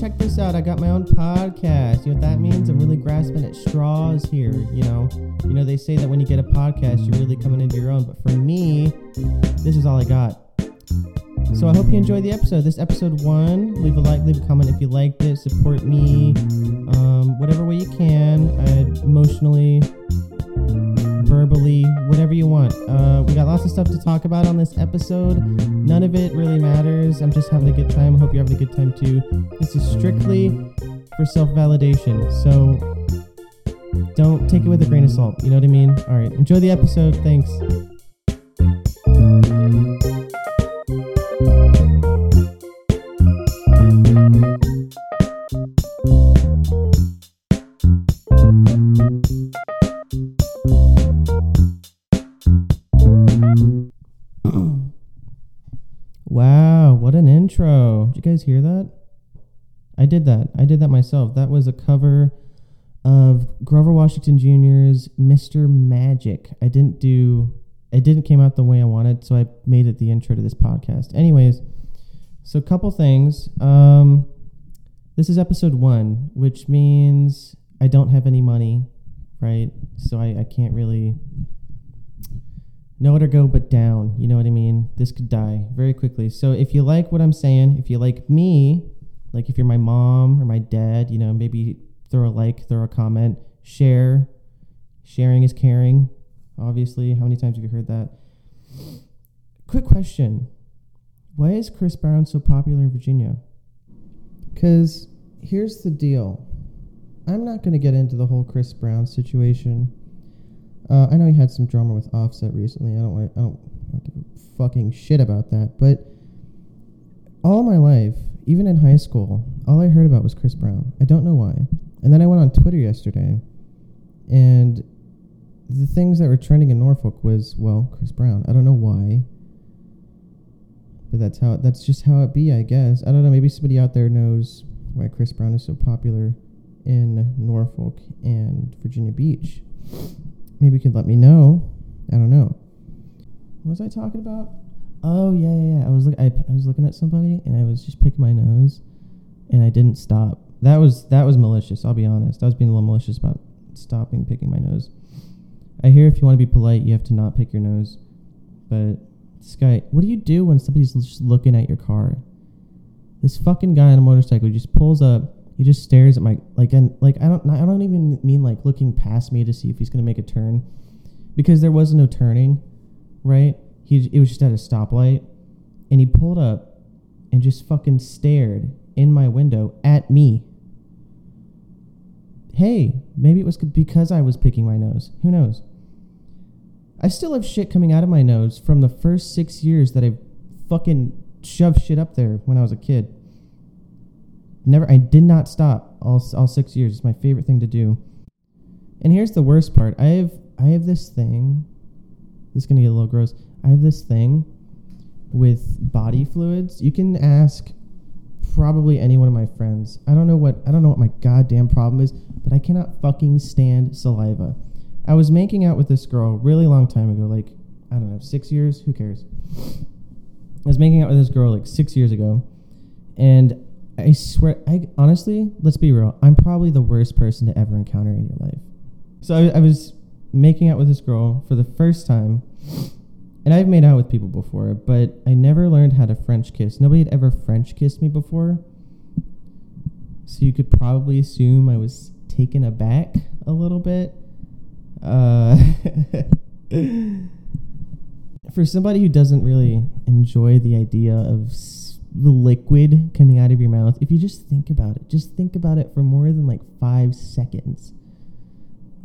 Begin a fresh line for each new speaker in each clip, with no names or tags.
check this out. I got my own podcast. You know what that means? I'm really grasping at straws here, you know. You know, they say that when you get a podcast, you're really coming into your own. But for me, this is all I got. So I hope you enjoyed the episode. This episode one. Leave a like, leave a comment if you liked it. Support me, um, whatever way you can. Emotionally, verbally, whatever you want. Uh, we got lots of stuff to talk about on this episode. None of it really matters. I'm just having a good time. I hope you're having a good time too. This is strictly for self validation. So don't take it with a grain of salt. You know what I mean? All right. Enjoy the episode. Thanks. Wow, what an intro. Did you guys hear that? I did that. I did that myself. That was a cover of Grover Washington Jr.'s Mr. Magic. I didn't do it didn't came out the way I wanted, so I made it the intro to this podcast. Anyways, so a couple things. Um this is episode one, which means I don't have any money, right? So I, I can't really nowhere to go but down. You know what I mean? This could die very quickly. So if you like what I'm saying, if you like me, like if you're my mom or my dad, you know, maybe throw a like, throw a comment, share. Sharing is caring, obviously. How many times have you heard that? Quick question Why is Chris Brown so popular in Virginia? Because here's the deal I'm not going to get into the whole Chris Brown situation. Uh, I know he had some drama with Offset recently. I don't, want, I don't, I don't give a fucking shit about that. But all my life, even in high school, all I heard about was Chris Brown. I don't know why. And then I went on Twitter yesterday, and the things that were trending in Norfolk was, well, Chris Brown. I don't know why. But that's how that's just how it be, I guess. I don't know, maybe somebody out there knows why Chris Brown is so popular in Norfolk and Virginia Beach. Maybe you could let me know. I don't know. What was I talking about? Oh yeah, yeah, yeah. I was look I, I was looking at somebody and I was just picking my nose and I didn't stop. That was that was malicious, I'll be honest. I was being a little malicious about stopping picking my nose. I hear if you want to be polite, you have to not pick your nose. But this guy, what do you do when somebody's just looking at your car? This fucking guy on a motorcycle just pulls up. He just stares at my like and like I don't I don't even mean like looking past me to see if he's gonna make a turn, because there was no turning, right? He it was just at a stoplight, and he pulled up, and just fucking stared in my window at me. Hey, maybe it was because I was picking my nose. Who knows? I still have shit coming out of my nose from the first six years that I fucking shoved shit up there when I was a kid. Never, I did not stop all, all six years. It's my favorite thing to do. And here's the worst part. I have I have this thing. This is gonna get a little gross. I have this thing with body fluids. You can ask probably any one of my friends. I don't know what I don't know what my goddamn problem is, but I cannot fucking stand saliva. I was making out with this girl really long time ago, like I don't know, six years. Who cares? I was making out with this girl like six years ago, and I swear, I honestly, let's be real. I'm probably the worst person to ever encounter in your life. So I, I was making out with this girl for the first time, and I've made out with people before, but I never learned how to French kiss. Nobody had ever French kissed me before, so you could probably assume I was taken aback a little bit. Uh, for somebody who doesn't really enjoy the idea of the liquid coming out of your mouth, if you just think about it, just think about it for more than like five seconds.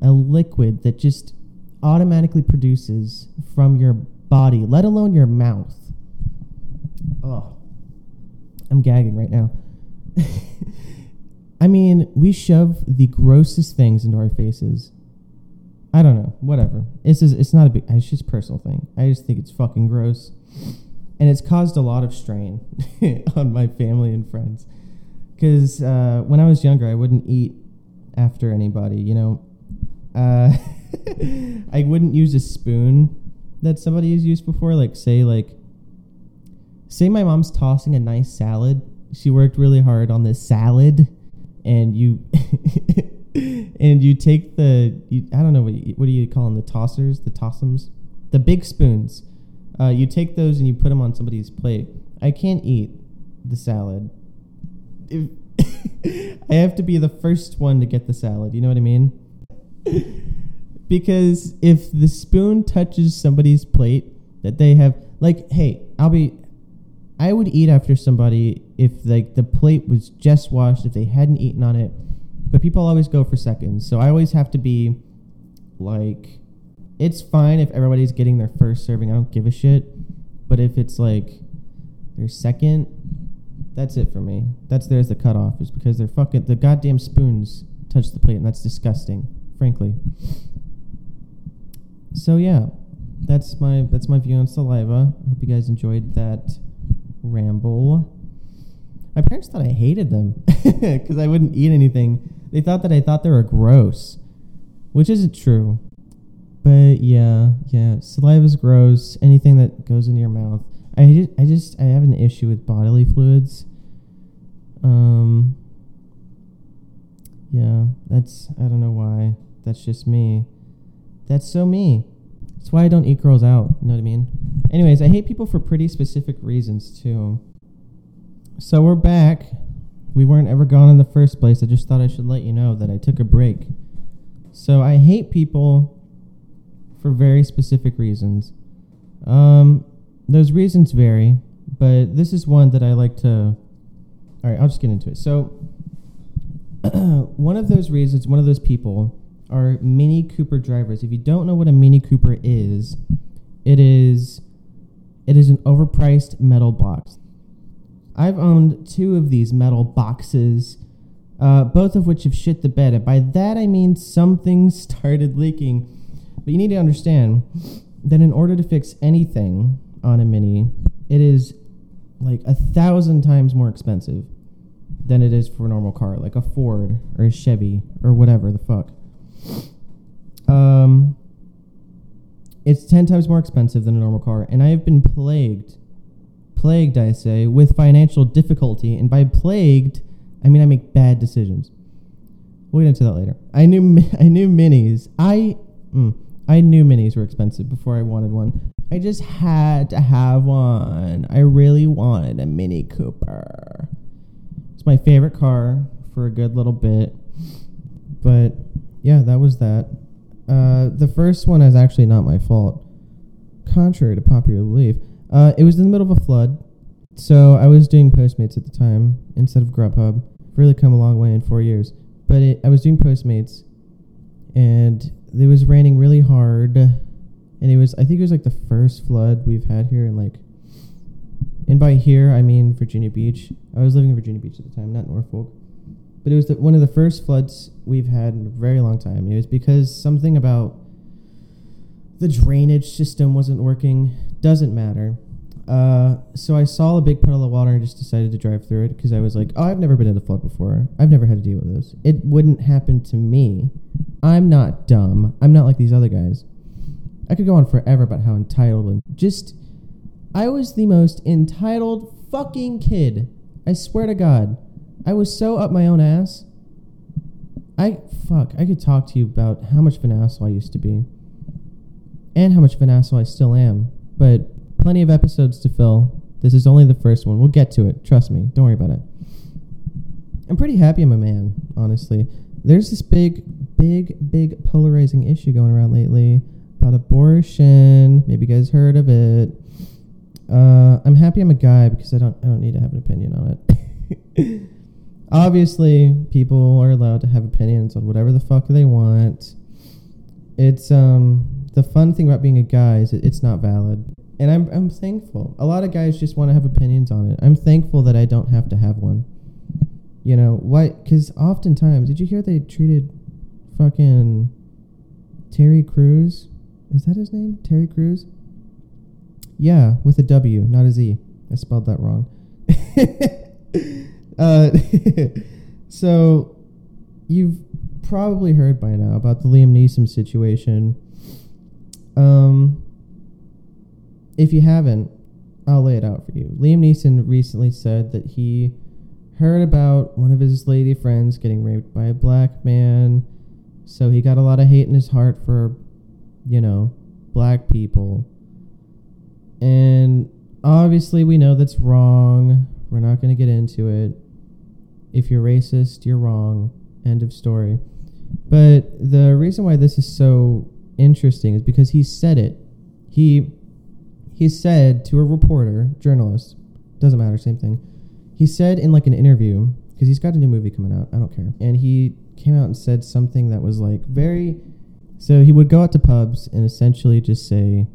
A liquid that just automatically produces from your body, let alone your mouth. Oh, I'm gagging right now. I mean, we shove the grossest things into our faces. I don't know. Whatever. It's just, it's not a big. It's just personal thing. I just think it's fucking gross, and it's caused a lot of strain on my family and friends. Because uh, when I was younger, I wouldn't eat after anybody. You know, uh, I wouldn't use a spoon that somebody has used before. Like say like say my mom's tossing a nice salad. she worked really hard on this salad, and you and you take the you, I don't know what you, what do you call them the tossers the tossums the big spoons. Uh, you take those and you put them on somebody's plate. I can't eat the salad. If I have to be the first one to get the salad. You know what I mean? because if the spoon touches somebody's plate that they have, like, hey, I'll be, I would eat after somebody if like the plate was just washed, if they hadn't eaten on it. But people always go for seconds, so I always have to be like, it's fine if everybody's getting their first serving. I don't give a shit. But if it's like their second, that's it for me. That's there's the cutoff. Is because they're fucking the goddamn spoons touch the plate, and that's disgusting, frankly. So yeah, that's my that's my view on saliva. I hope you guys enjoyed that ramble. My parents thought I hated them because I wouldn't eat anything. They thought that I thought they were gross, which isn't true. But yeah, yeah, saliva's gross. Anything that goes into your mouth. I just, I just, I have an issue with bodily fluids. Um. Yeah, that's I don't know why. That's just me. That's so me. That's why I don't eat girls out. You know what I mean? Anyways, I hate people for pretty specific reasons too. So we're back. We weren't ever gone in the first place. I just thought I should let you know that I took a break. So I hate people for very specific reasons. Um, those reasons vary, but this is one that I like to. All right, I'll just get into it. So, one of those reasons, one of those people are Mini Cooper drivers. If you don't know what a Mini Cooper is, it is it is an overpriced metal box. I've owned two of these metal boxes, uh, both of which have shit the bed. And by that I mean something started leaking. But you need to understand that in order to fix anything on a Mini, it is like a thousand times more expensive than it is for a normal car, like a Ford or a Chevy or whatever the fuck. Um, it's 10 times more expensive than a normal car, and I have been plagued, plagued, I say, with financial difficulty. And by plagued, I mean I make bad decisions. We'll get into that later. I knew I knew minis. I mm, I knew minis were expensive before I wanted one. I just had to have one. I really wanted a Mini Cooper. It's my favorite car for a good little bit. But yeah, that was that. Uh, the first one is actually not my fault. Contrary to popular belief, uh, it was in the middle of a flood, so I was doing Postmates at the time instead of Grubhub. Really come a long way in four years. But it, I was doing Postmates, and it was raining really hard, and it was I think it was like the first flood we've had here in like. And by here I mean Virginia Beach. I was living in Virginia Beach at the time, not Norfolk but it was the, one of the first floods we've had in a very long time. It was because something about the drainage system wasn't working. Doesn't matter. Uh, so I saw a big puddle of water and just decided to drive through it because I was like, oh, I've never been in a flood before. I've never had to deal with this. It wouldn't happen to me. I'm not dumb. I'm not like these other guys. I could go on forever about how entitled and just. I was the most entitled fucking kid. I swear to God. I was so up my own ass. I fuck. I could talk to you about how much of an asshole I used to be, and how much of an asshole I still am. But plenty of episodes to fill. This is only the first one. We'll get to it. Trust me. Don't worry about it. I'm pretty happy I'm a man, honestly. There's this big, big, big polarizing issue going around lately about abortion. Maybe you guys heard of it. Uh, I'm happy I'm a guy because I don't I don't need to have an opinion on it. obviously people are allowed to have opinions on whatever the fuck they want. It's um the fun thing about being a guy is it, it's not valid. And I'm I'm thankful. A lot of guys just want to have opinions on it. I'm thankful that I don't have to have one. You know, why cuz oftentimes did you hear they treated fucking Terry Crews? Is that his name? Terry Crews? Yeah, with a W, not a Z. I spelled that wrong. Uh, so you've probably heard by now about the Liam Neeson situation. Um, if you haven't, I'll lay it out for you. Liam Neeson recently said that he heard about one of his lady friends getting raped by a black man. So he got a lot of hate in his heart for, you know, black people. And obviously, we know that's wrong. We're not going to get into it. If you're racist, you're wrong. End of story. But the reason why this is so interesting is because he said it. He he said to a reporter, journalist, doesn't matter, same thing. He said in like an interview because he's got a new movie coming out. I don't care. And he came out and said something that was like very. So he would go out to pubs and essentially just say,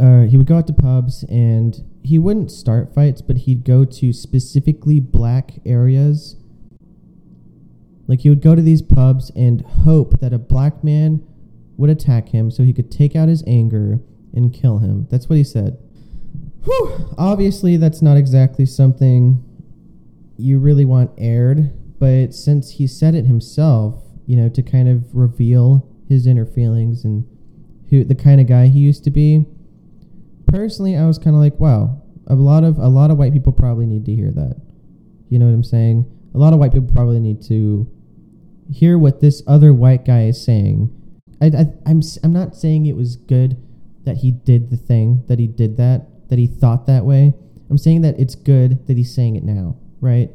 uh, he would go out to pubs and he wouldn't start fights, but he'd go to specifically black areas. Like he would go to these pubs and hope that a black man would attack him so he could take out his anger and kill him. That's what he said. Whew. Obviously, that's not exactly something you really want aired, but since he said it himself, you know, to kind of reveal his inner feelings and who the kind of guy he used to be, personally, I was kind of like, wow, a lot of a lot of white people probably need to hear that. You know what I'm saying? A lot of white people probably need to hear what this other white guy is saying. I, I, I'm I'm not saying it was good that he did the thing that he did that that he thought that way. I'm saying that it's good that he's saying it now, right?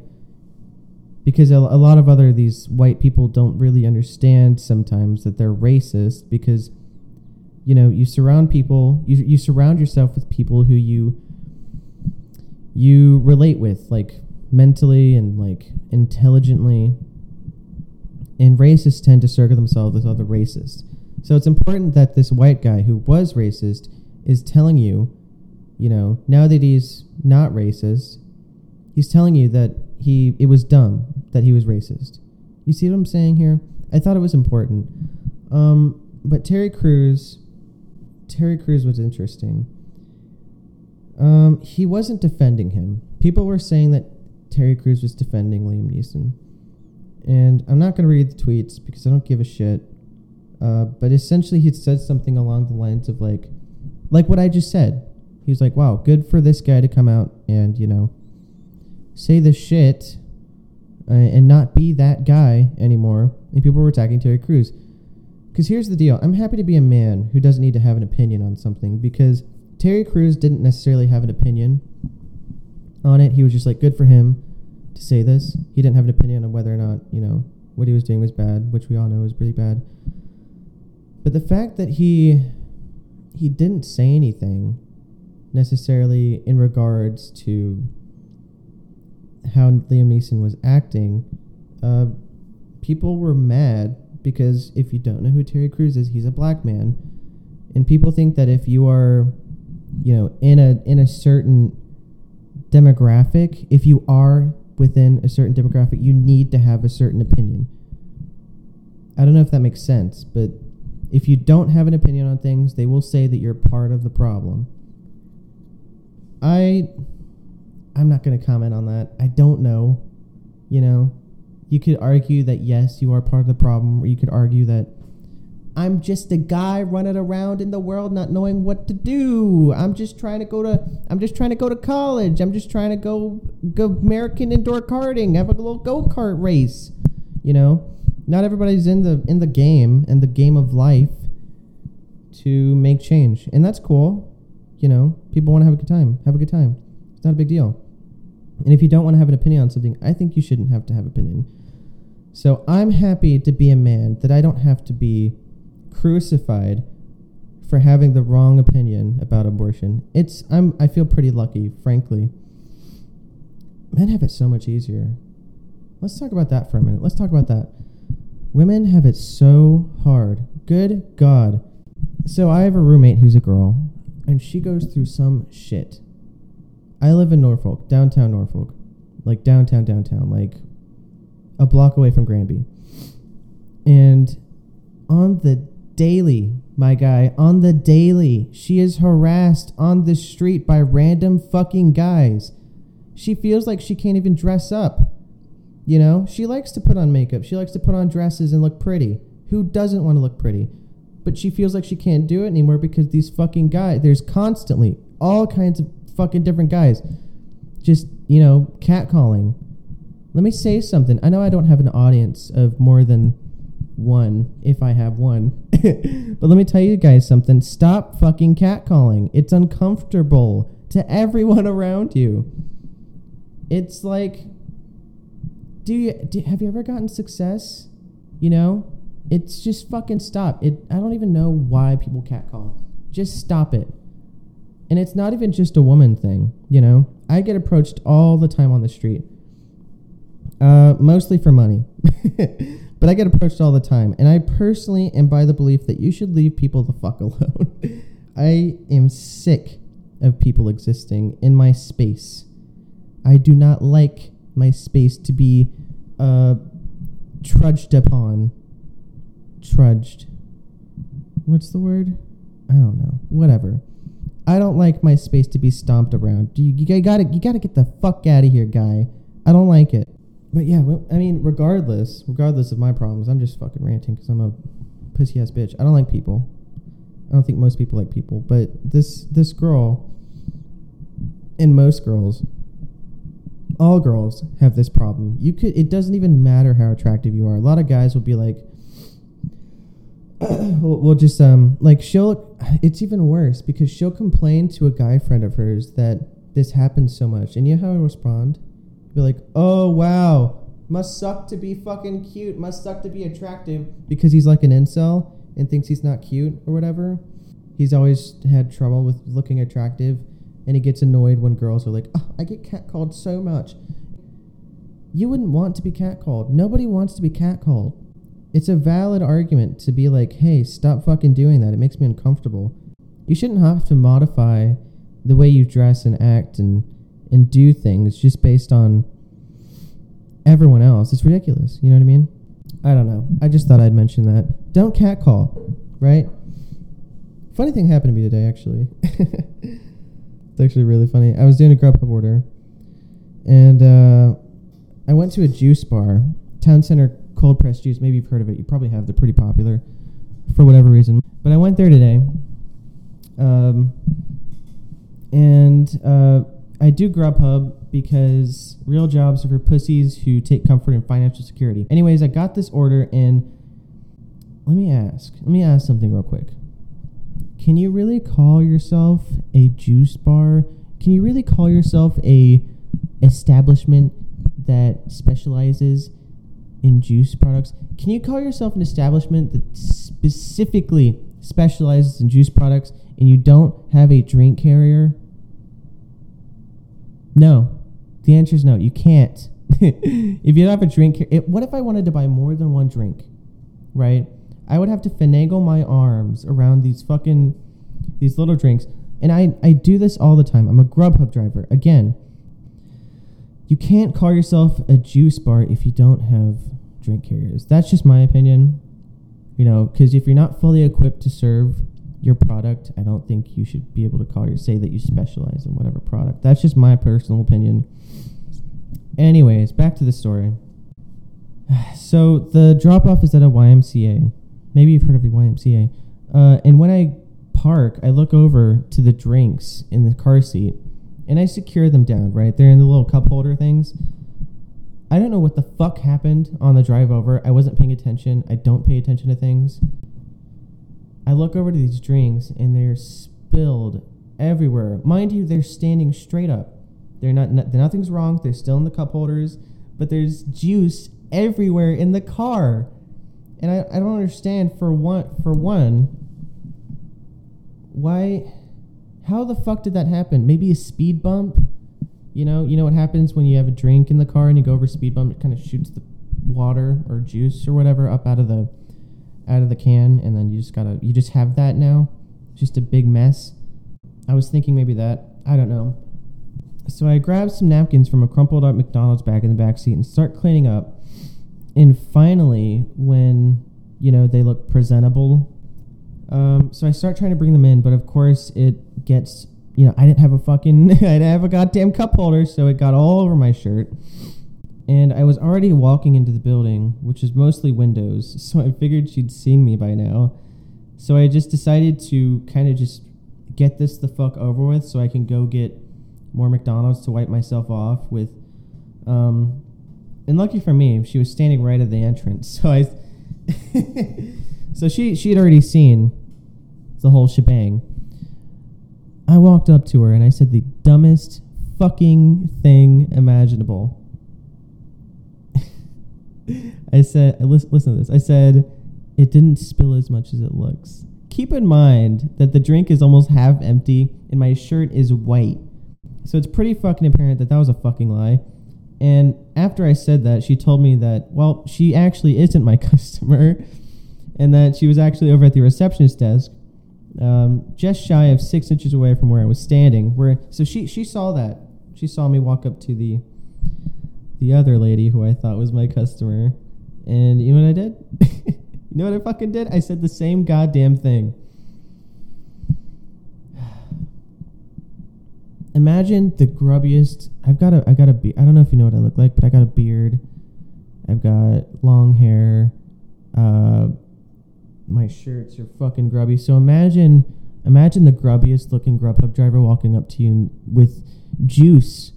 Because a, a lot of other these white people don't really understand sometimes that they're racist because you know you surround people you, you surround yourself with people who you you relate with like mentally and like intelligently and racists tend to circle themselves with other racists so it's important that this white guy who was racist is telling you you know, now that he's not racist, he's telling you that he it was dumb that he was racist. You see what I'm saying here? I thought it was important. Um, but Terry Crews, Terry Crews was interesting. Um, he wasn't defending him. People were saying that Terry Crews was defending Liam Neeson, and I'm not going to read the tweets because I don't give a shit. Uh, but essentially, he said something along the lines of like, like what I just said he was like, wow, good for this guy to come out and, you know, say the shit uh, and not be that guy anymore. And people were attacking Terry Crews. Because here's the deal I'm happy to be a man who doesn't need to have an opinion on something because Terry Crews didn't necessarily have an opinion on it. He was just like, good for him to say this. He didn't have an opinion on whether or not, you know, what he was doing was bad, which we all know is pretty bad. But the fact that he he didn't say anything necessarily in regards to how Liam Neeson was acting, uh, people were mad because if you don't know who Terry Crews is, he's a black man, and people think that if you are, you know, in a in a certain demographic, if you are within a certain demographic, you need to have a certain opinion. I don't know if that makes sense, but if you don't have an opinion on things, they will say that you're part of the problem. I I'm not going to comment on that. I don't know. You know, you could argue that yes, you are part of the problem, or you could argue that I'm just a guy running around in the world not knowing what to do. I'm just trying to go to I'm just trying to go to college. I'm just trying to go go American indoor karting, have a little go-kart race. You know, not everybody's in the in the game and the game of life to make change. And that's cool you know, people want to have a good time. Have a good time. It's not a big deal. And if you don't want to have an opinion on something, I think you shouldn't have to have an opinion. So I'm happy to be a man that I don't have to be crucified for having the wrong opinion about abortion. It's I'm I feel pretty lucky, frankly. Men have it so much easier. Let's talk about that for a minute. Let's talk about that. Women have it so hard. Good God. So I have a roommate who's a girl, and she goes through some shit. I live in Norfolk, downtown Norfolk, like downtown, downtown, like a block away from Granby. And on the daily, my guy, on the daily, she is harassed on the street by random fucking guys. She feels like she can't even dress up. You know, she likes to put on makeup. She likes to put on dresses and look pretty. Who doesn't want to look pretty? but she feels like she can't do it anymore because these fucking guys, there's constantly all kinds of fucking different guys just, you know, catcalling let me say something. I know I don't have an audience of more than one, if I have one. but let me tell you guys something. Stop fucking catcalling. It's uncomfortable to everyone around you. It's like, do you do, have you ever gotten success? You know, it's just fucking stop. It. I don't even know why people catcall. Just stop it. And it's not even just a woman thing. You know, I get approached all the time on the street. Uh, mostly for money. but I get approached all the time. And I personally am by the belief that you should leave people the fuck alone. I am sick of people existing in my space. I do not like my space to be uh, trudged upon. Trudged. What's the word? I don't know. Whatever. I don't like my space to be stomped around. You, you gotta you gotta get the fuck out of here, guy. I don't like it. But yeah, I mean, regardless, regardless of my problems, I'm just fucking ranting because I'm a pussy ass bitch. I don't like people. I don't think most people like people, but this this girl and most girls all girls have this problem. You could it doesn't even matter how attractive you are. A lot of guys will be like we'll, just um like she'll it's even worse because she'll complain to a guy friend of hers that this happens so much. And you know how I respond? Be like, "Oh, wow. Must suck to be fucking cute. Must suck to be attractive because he's like an incel and thinks he's not cute or whatever." He's always had trouble with looking attractive and he gets annoyed when girls are like, oh, I get catcalled so much. You wouldn't want to be catcalled. Nobody wants to be catcalled. It's a valid argument to be like, hey, stop fucking doing that. It makes me uncomfortable. You shouldn't have to modify the way you dress and act and, and do things just based on everyone else. It's ridiculous. You know what I mean? I don't know. I just thought I'd mention that. Don't catcall, right? Funny thing happened to me today, actually. Actually really funny. I was doing a Grubhub order, and uh, I went to a juice bar, Town Center Cold Pressed Juice. Maybe you've heard of it. You probably have. They're pretty popular for whatever reason. But I went there today, um, and uh, I do Grubhub because real jobs are for pussies who take comfort in financial security. Anyways, I got this order, and let me ask. Let me ask something real quick can you really call yourself a juice bar? Can you really call yourself a establishment that specializes in juice products? Can you call yourself an establishment that specifically specializes in juice products and you don't have a drink carrier? No. The answer is no. You can't. if you don't have a drink, it, what if I wanted to buy more than one drink? Right? I would have to finagle my arms around these fucking these little drinks. And I, I do this all the time. I'm a Grubhub driver. Again, you can't call yourself a juice bar if you don't have drink carriers. That's just my opinion. You know, because if you're not fully equipped to serve your product, I don't think you should be able to call your say that you specialize in whatever product. That's just my personal opinion. Anyways, back to the story. So the drop off is at a YMCA. Maybe you've heard of the YMCA. Uh, and when I park, I look over to the drinks in the car seat and I secure them down, right? They're in the little cup holder things. I don't know what the fuck happened on the drive over. I wasn't paying attention. I don't pay attention to things. I look over to these drinks and they're spilled everywhere. Mind you, they're standing straight up. They're not, not nothing's wrong. They're still in the cup holders, but there's juice everywhere in the car and I, I don't understand for one for one why how the fuck did that happen? Maybe a speed bump? You know, you know what happens when you have a drink in the car and you go over speed bump, it kind of shoots the water or juice or whatever up out of the out of the can and then you just gotta you just have that now. Just a big mess. I was thinking maybe that. I don't know. So I grabbed some napkins from a crumpled up McDonald's bag in the back seat and start cleaning up and finally, when you know they look presentable, um, so I start trying to bring them in, but of course it gets you know I didn't have a fucking I didn't have a goddamn cup holder, so it got all over my shirt. And I was already walking into the building, which is mostly windows, so I figured she'd seen me by now. So I just decided to kind of just get this the fuck over with so I can go get more McDonald's to wipe myself off with. Um, and lucky for me, she was standing right at the entrance. So I, so she she had already seen the whole shebang. I walked up to her and I said the dumbest fucking thing imaginable. I said, listen, listen to this. I said, it didn't spill as much as it looks. Keep in mind that the drink is almost half empty and my shirt is white. So it's pretty fucking apparent that that was a fucking lie. And after I said that, she told me that, well, she actually isn't my customer and that she was actually over at the receptionist desk, um, just shy of six inches away from where I was standing. Where so she she saw that she saw me walk up to the the other lady who I thought was my customer, and you know what I did? you know what I fucking did? I said the same goddamn thing. Imagine the grubbiest. I've got a. I got a. Be- I don't know if you know what I look like, but I got a beard. I've got long hair. Uh, my shirts are fucking grubby. So imagine, imagine the grubbiest looking Grubhub driver walking up to you with juice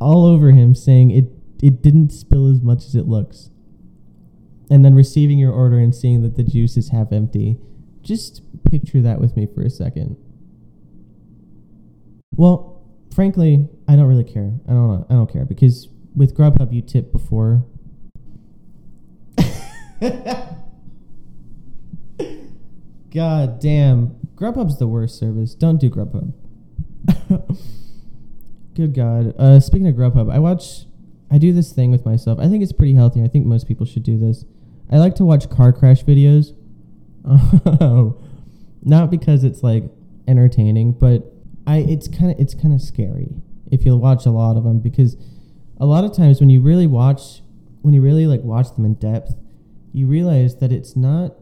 all over him, saying it it didn't spill as much as it looks, and then receiving your order and seeing that the juice is half empty. Just picture that with me for a second. Well, frankly, I don't really care. I don't. I don't care because with Grubhub you tip before. God damn. Grubhub's the worst service. Don't do Grubhub. Good God. Uh, speaking of Grubhub, I watch. I do this thing with myself. I think it's pretty healthy. I think most people should do this. I like to watch car crash videos. Oh, not because it's like entertaining, but I it's kind of it's kind of scary if you watch a lot of them because a lot of times when you really watch when you really like watch them in depth, you realize that it's not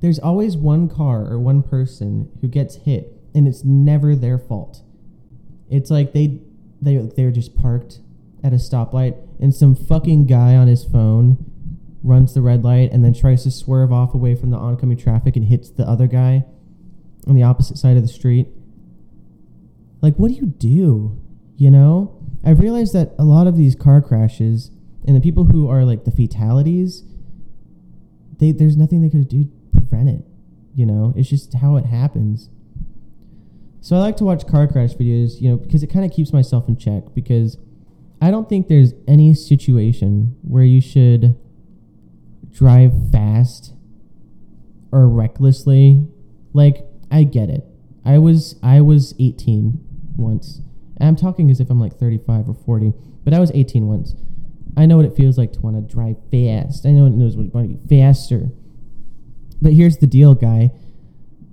there's always one car or one person who gets hit and it's never their fault. It's like they they they're just parked at a stoplight and some fucking guy on his phone runs the red light and then tries to swerve off away from the oncoming traffic and hits the other guy on the opposite side of the street. Like what do you do? You know? I've realized that a lot of these car crashes and the people who are like the fatalities they there's nothing they could do to prevent it. You know, it's just how it happens. So I like to watch car crash videos, you know, because it kind of keeps myself in check. Because I don't think there's any situation where you should drive fast or recklessly. Like I get it. I was I was 18 once. And I'm talking as if I'm like 35 or 40, but I was 18 once. I know what it feels like to want to drive fast. I know it knows what it want to be faster. But here's the deal, guy.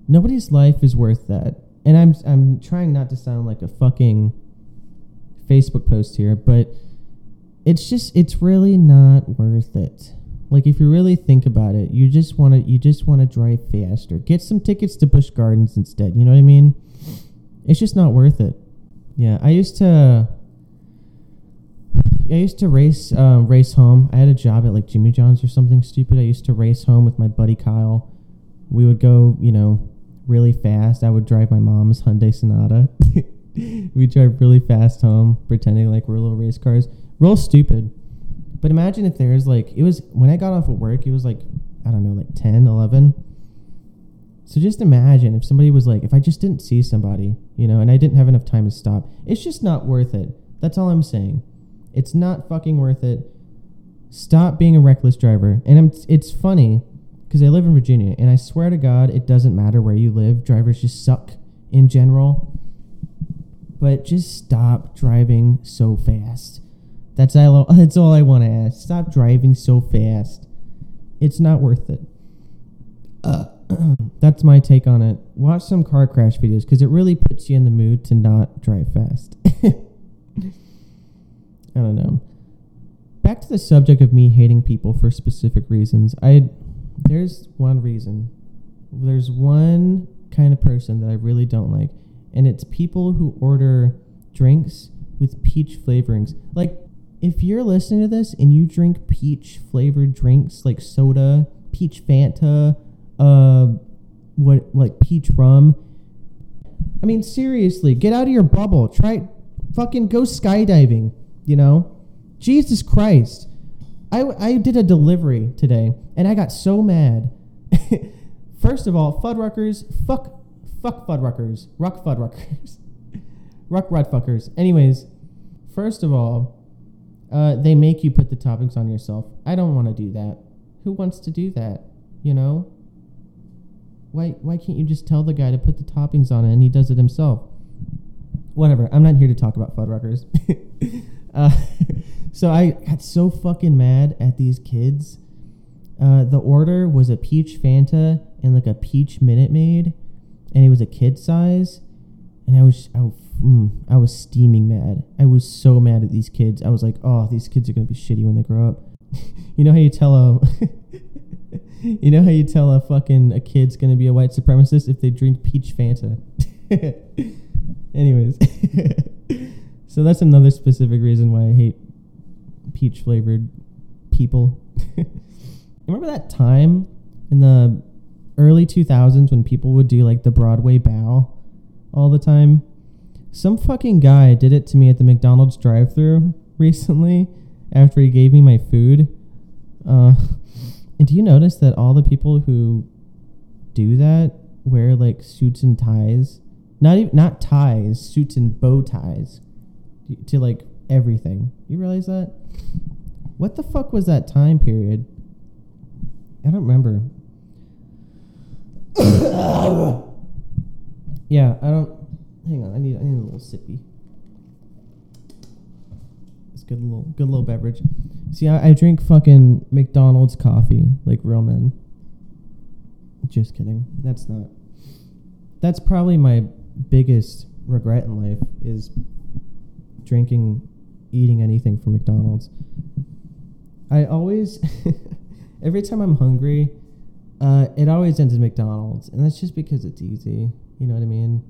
Nobody's life is worth that. And I'm I'm trying not to sound like a fucking Facebook post here, but it's just it's really not worth it. Like if you really think about it, you just want to you just want to drive faster. Get some tickets to Busch Gardens instead. You know what I mean? It's just not worth it. Yeah, I used to I used to race uh, race home. I had a job at like Jimmy John's or something stupid. I used to race home with my buddy Kyle. We would go, you know, really fast. I would drive my mom's Hyundai Sonata. we drive really fast home, pretending like we're little race cars. Real stupid. But imagine if there's like it was when I got off of work, it was like I don't know, like 10, 11. So just imagine if somebody was like, if I just didn't see somebody, you know, and I didn't have enough time to stop. It's just not worth it. That's all I'm saying. It's not fucking worth it. Stop being a reckless driver. And I'm, it's funny because I live in Virginia, and I swear to God, it doesn't matter where you live. Drivers just suck in general. But just stop driving so fast. That's all. That's all I want to ask. Stop driving so fast. It's not worth it. Uh, that's my take on it. Watch some car crash videos because it really puts you in the mood to not drive fast. I don't know. Back to the subject of me hating people for specific reasons. I there's one reason. There's one kind of person that I really don't like, and it's people who order drinks with peach flavorings. Like if you're listening to this and you drink peach flavored drinks like soda, peach Fanta, uh what like peach rum, I mean seriously, get out of your bubble. Try fucking go skydiving you know? Jesus Christ. I, I did a delivery today and I got so mad. First of all, Fuddruckers, fuck, fuck Fuddruckers, ruck Fuddruckers, ruck rut fuckers. Anyways, first of all, uh, they make you put the toppings on yourself. I don't want to do that. Who wants to do that? You know? Why why can't you just tell the guy to put the toppings on it and he does it himself? Whatever. I'm not here to talk about Fuddruckers. uh, so I got so fucking mad at these kids. Uh, the order was a peach Fanta and like a peach Minute Maid, and it was a kid size. And I was I, mm, I was steaming mad. I was so mad at these kids. I was like, oh, these kids are gonna be shitty when they grow up. you know how you tell a you know how you tell a fucking a kid's gonna be a white supremacist if they drink peach Fanta. Anyways, so that's another specific reason why I hate peach flavored people. Remember that time in the early 2000s when people would do like the Broadway bow all the time? Some fucking guy did it to me at the McDonald's drive-through recently after he gave me my food. Uh, and do you notice that all the people who do that wear like suits and ties? Not even not ties, suits and bow ties to like everything. You realize that? What the fuck was that time period? I don't remember. yeah, I don't. Hang on, I need I need a little sippy. It's good little good little beverage. See, I, I drink fucking McDonald's coffee like real men. Just kidding. That's not. That's probably my biggest regret in life is drinking, eating anything from McDonald's. I always, every time I'm hungry, uh, it always ends in McDonald's, and that's just because it's easy. You know what I mean?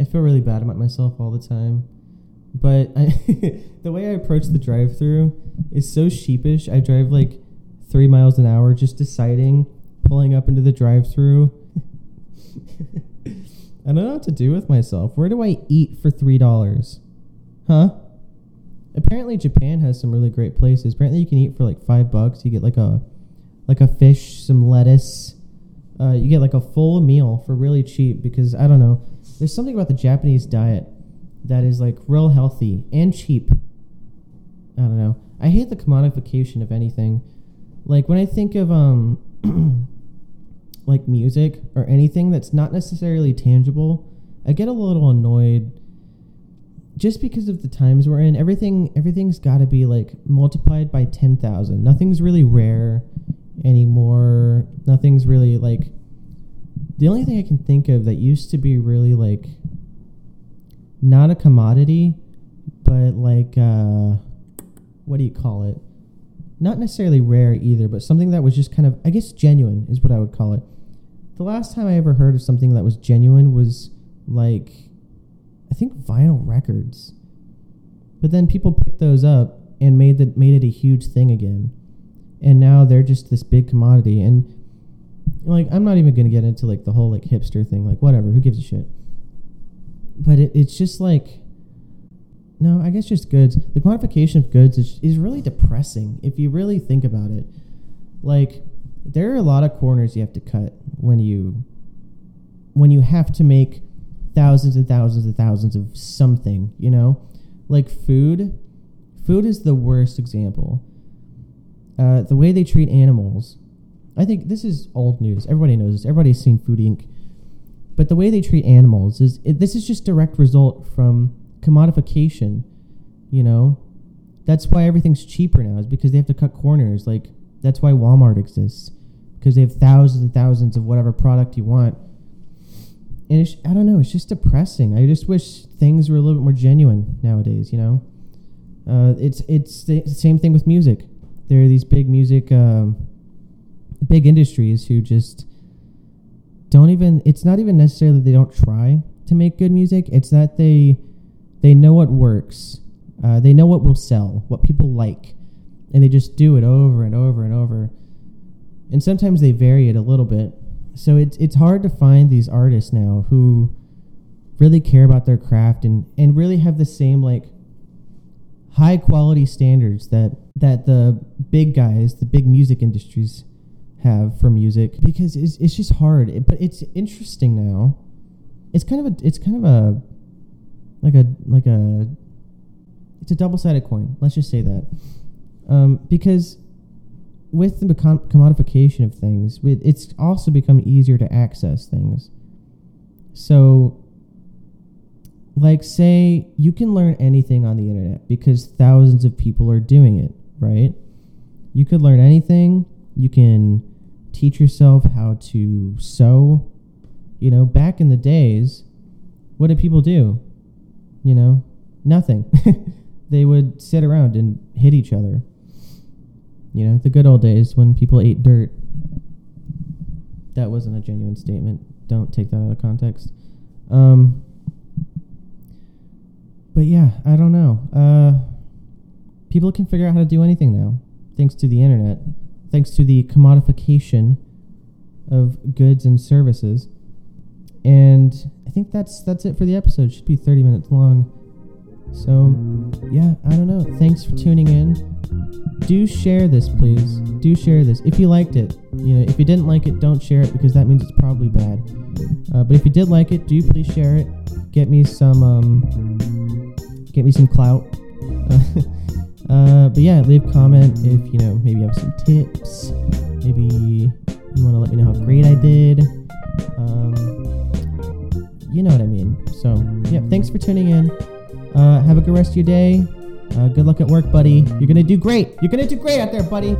I feel really bad about myself all the time, but I, the way I approach the drive-through is so sheepish. I drive like three miles an hour, just deciding pulling up into the drive-through. I don't know what to do with myself. Where do I eat for three dollars? Huh? Apparently Japan has some really great places. Apparently you can eat for like five bucks. You get like a like a fish, some lettuce. Uh, you get like a full meal for really cheap because I don't know. There's something about the Japanese diet that is like real healthy and cheap. I don't know. I hate the commodification of anything. Like when I think of um like music or anything that's not necessarily tangible, I get a little annoyed just because of the times we're in. Everything everything's got to be like multiplied by 10,000. Nothing's really rare anymore. Nothing's really like the only thing I can think of that used to be really like not a commodity, but like uh what do you call it? Not necessarily rare either, but something that was just kind of I guess genuine is what I would call it. The last time I ever heard of something that was genuine was like I think vinyl records. But then people picked those up and made that made it a huge thing again. And now they're just this big commodity and like I'm not even gonna get into like the whole like hipster thing, like whatever, who gives a shit? But it, it's just like no, I guess just goods. The quantification of goods is, is really depressing if you really think about it. Like there are a lot of corners you have to cut when you when you have to make thousands and thousands and thousands of something, you know? Like food. Food is the worst example. Uh, the way they treat animals. I think this is old news. Everybody knows this. Everybody's seen Food Inc. But the way they treat animals is it, this is just direct result from commodification. You know, that's why everything's cheaper now. Is because they have to cut corners. Like that's why Walmart exists because they have thousands and thousands of whatever product you want. And I don't know, it's just depressing. I just wish things were a little bit more genuine nowadays. You know, uh, it's it's the same thing with music. There are these big music, uh, big industries who just don't even. It's not even necessarily that they don't try to make good music. It's that they they know what works. Uh, they know what will sell, what people like, and they just do it over and over and over and sometimes they vary it a little bit. So it's it's hard to find these artists now who really care about their craft and and really have the same like high quality standards that that the big guys, the big music industries have for music because it's, it's just hard. It- but it's interesting now. It's kind of a it's kind of a like a like a it's a double sided coin. Let's just say that um, because with the commodification of things, with, it's also become easier to access things. So, like, say you can learn anything on the internet because thousands of people are doing it, right? You could learn anything. You can teach yourself how to sew. You know, back in the days, what did people do? You know, nothing. they would sit around and hit each other. You know, the good old days when people ate dirt. That wasn't a genuine statement. Don't take that out of context. Um, but yeah, I don't know. Uh, people can figure out how to do anything now, thanks to the internet, thanks to the commodification of goods and services. And I think that's that's it for the episode. It should be 30 minutes long. So, yeah, I don't know. Thanks for tuning in. Do share this, please. Do share this. If you liked it, you know, if you didn't like it, don't share it because that means it's probably bad. Uh, but if you did like it, do please share it. Get me some, um, get me some clout. uh, but yeah, leave a comment if you know maybe you have some tips. Maybe you want to let me know how great I did. Um, you know what I mean. So yeah, thanks for tuning in. Uh, have a good rest of your day. Uh, good luck at work, buddy. You're gonna do great. You're gonna do great out there, buddy.